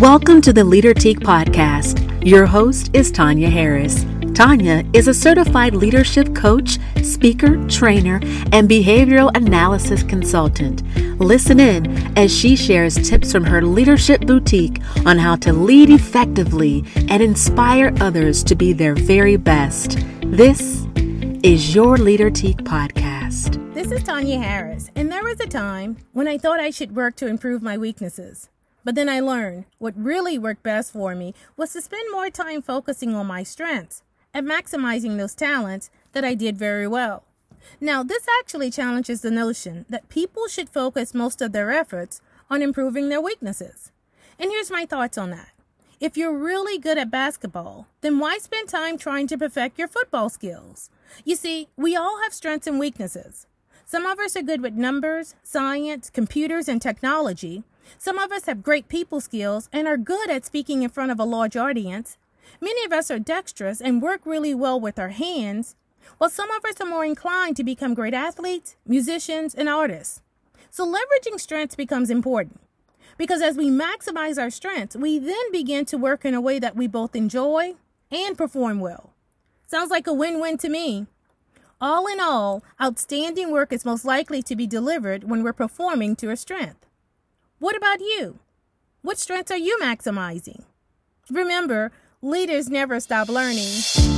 Welcome to the Leadertique podcast. Your host is Tanya Harris. Tanya is a certified leadership coach, speaker, trainer, and behavioral analysis consultant. Listen in as she shares tips from her leadership boutique on how to lead effectively and inspire others to be their very best. This is your Leadertique podcast. This is Tanya Harris, and there was a time when I thought I should work to improve my weaknesses. But then I learned what really worked best for me was to spend more time focusing on my strengths and maximizing those talents that I did very well. Now, this actually challenges the notion that people should focus most of their efforts on improving their weaknesses. And here's my thoughts on that. If you're really good at basketball, then why spend time trying to perfect your football skills? You see, we all have strengths and weaknesses. Some of us are good with numbers, science, computers, and technology, some of us have great people skills and are good at speaking in front of a large audience. Many of us are dexterous and work really well with our hands, while some of us are more inclined to become great athletes, musicians, and artists. So leveraging strengths becomes important because as we maximize our strengths, we then begin to work in a way that we both enjoy and perform well. Sounds like a win win to me. All in all, outstanding work is most likely to be delivered when we're performing to our strength. What about you? What strengths are you maximizing? Remember, leaders never stop learning.